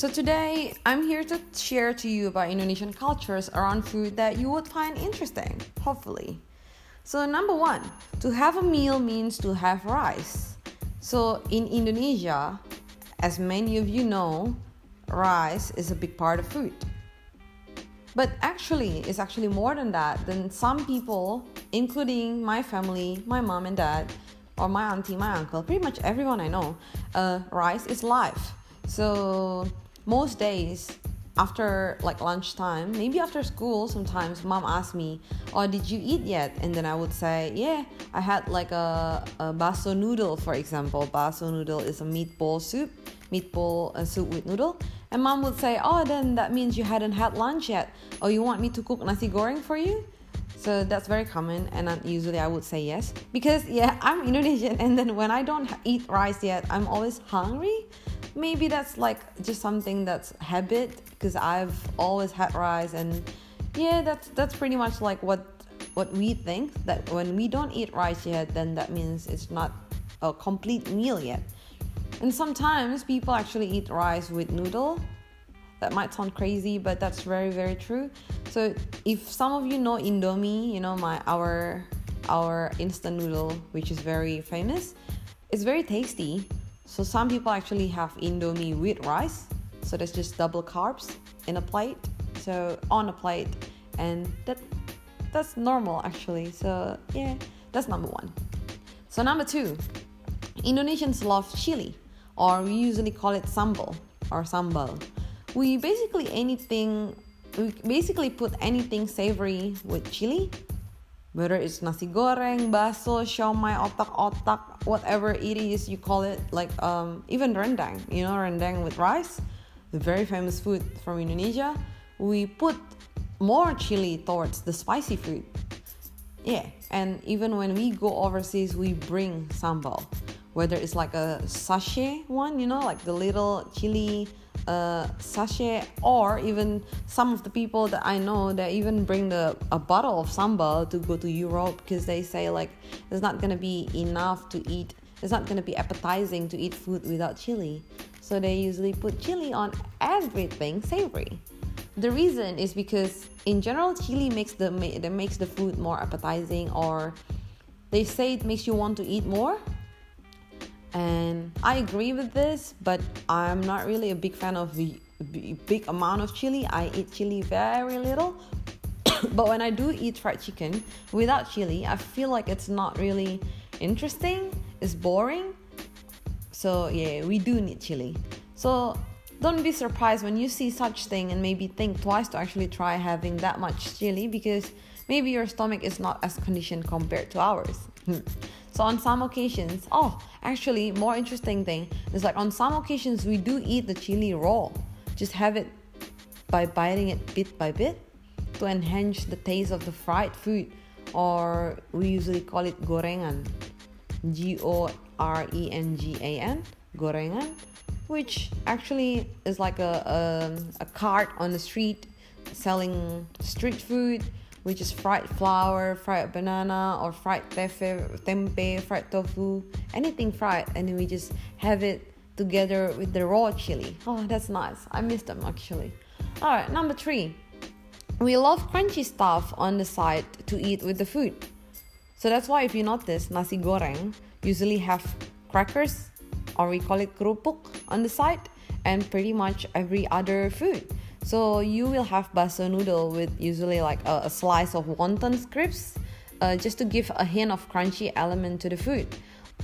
So today I'm here to share to you about Indonesian cultures around food that you would find interesting, hopefully. So number 1, to have a meal means to have rice. So in Indonesia, as many of you know, rice is a big part of food. But actually, it's actually more than that. Than some people, including my family, my mom and dad, or my auntie, my uncle, pretty much everyone I know, uh, rice is life. So most days after like lunchtime, maybe after school, sometimes mom asks me, "Oh, did you eat yet?" And then I would say, "Yeah, I had like a, a baso noodle, for example. Baso noodle is a meatball soup, meatball uh, soup with noodle." And mom would say, "Oh, then that means you hadn't had lunch yet. Oh, you want me to cook nasi goreng for you?" So that's very common, and usually I would say yes because yeah, I'm Indonesian, and then when I don't eat rice yet, I'm always hungry. Maybe that's like just something that's habit because I've always had rice, and yeah, that's that's pretty much like what what we think that when we don't eat rice yet, then that means it's not a complete meal yet. And sometimes people actually eat rice with noodle. That might sound crazy, but that's very very true. So if some of you know Indomie, you know my our our instant noodle, which is very famous, it's very tasty. So some people actually have Indomie with rice. So that's just double carbs in a plate. So on a plate, and that that's normal actually. So yeah, that's number one. So number two, Indonesians love chili or we usually call it sambal or sambal. We basically anything we basically put anything savory with chili, whether it's nasi goreng, baso, siomay, otak-otak, whatever it is you call it, like um, even rendang, you know, rendang with rice, the very famous food from Indonesia. We put more chili towards the spicy food. Yeah, and even when we go overseas, we bring sambal whether it's like a sachet one, you know, like the little chili uh, sachet, or even some of the people that I know that even bring the a bottle of sambal to go to Europe because they say like it's not gonna be enough to eat. It's not gonna be appetizing to eat food without chili, so they usually put chili on everything savory. The reason is because in general, chili makes the that makes the food more appetizing, or they say it makes you want to eat more and I agree with this, but I'm not really a big fan of the big amount of chili. I eat chili very little. but when I do eat fried chicken without chili, I feel like it's not really interesting. It's boring. So yeah, we do need chili. So don't be surprised when you see such thing and maybe think twice to actually try having that much chili because maybe your stomach is not as conditioned compared to ours. So on some occasions, oh, actually, more interesting thing is like on some occasions we do eat the chili raw. Just have it by biting it bit by bit to enhance the taste of the fried food, or we usually call it gorengan, G O R E N G A N, gorengan, which actually is like a, a, a cart on the street selling street food which is fried flour, fried banana, or fried tefe, tempeh, fried tofu, anything fried, and then we just have it together with the raw chili. Oh, that's nice. I miss them actually. All right, number three. We love crunchy stuff on the side to eat with the food. So that's why if you notice, nasi goreng usually have crackers, or we call it kerupuk, on the side, and pretty much every other food. So you will have baso noodle with usually like a, a slice of wonton crisps, uh, just to give a hint of crunchy element to the food.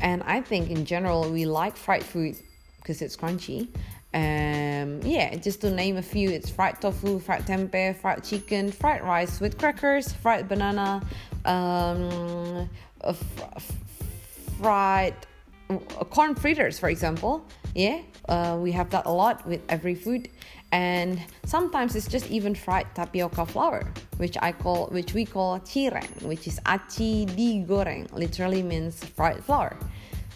And I think in general we like fried food because it's crunchy. Um, yeah, just to name a few, it's fried tofu, fried tempeh, fried chicken, fried rice with crackers, fried banana, um, fried uh, corn fritters, for example. Yeah, uh, we have that a lot with every food. And sometimes it's just even fried tapioca flour which i call which we call cireng which is aci di goreng literally means fried flour.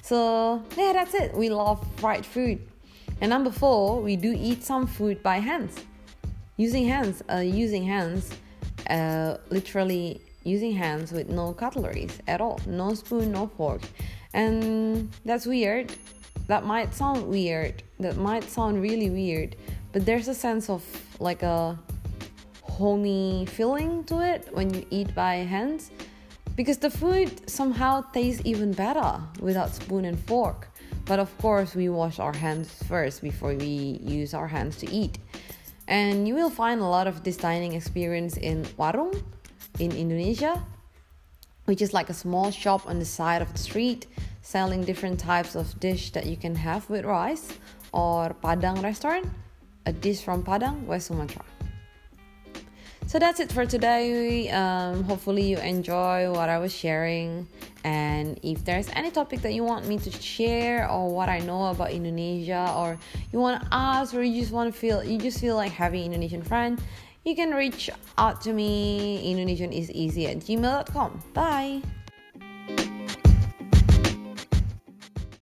So yeah that's it. We love fried food. And number four we do eat some food by hands. Using hands uh, using hands uh, literally using hands with no cutleries at all. No spoon no fork and that's weird. That might sound weird. That might sound really weird. But there's a sense of like a homey feeling to it when you eat by hands because the food somehow tastes even better without spoon and fork. But of course, we wash our hands first before we use our hands to eat. And you will find a lot of this dining experience in warung in Indonesia, which is like a small shop on the side of the street selling different types of dish that you can have with rice, or Padang restaurant, a dish from Padang, West Sumatra. So that's it for today. Um, hopefully, you enjoy what I was sharing. And if there's any topic that you want me to share, or what I know about Indonesia, or you want to ask, or you just want to feel, you just feel like having Indonesian friend, you can reach out to me. Indonesian is easy at gmail.com. Bye.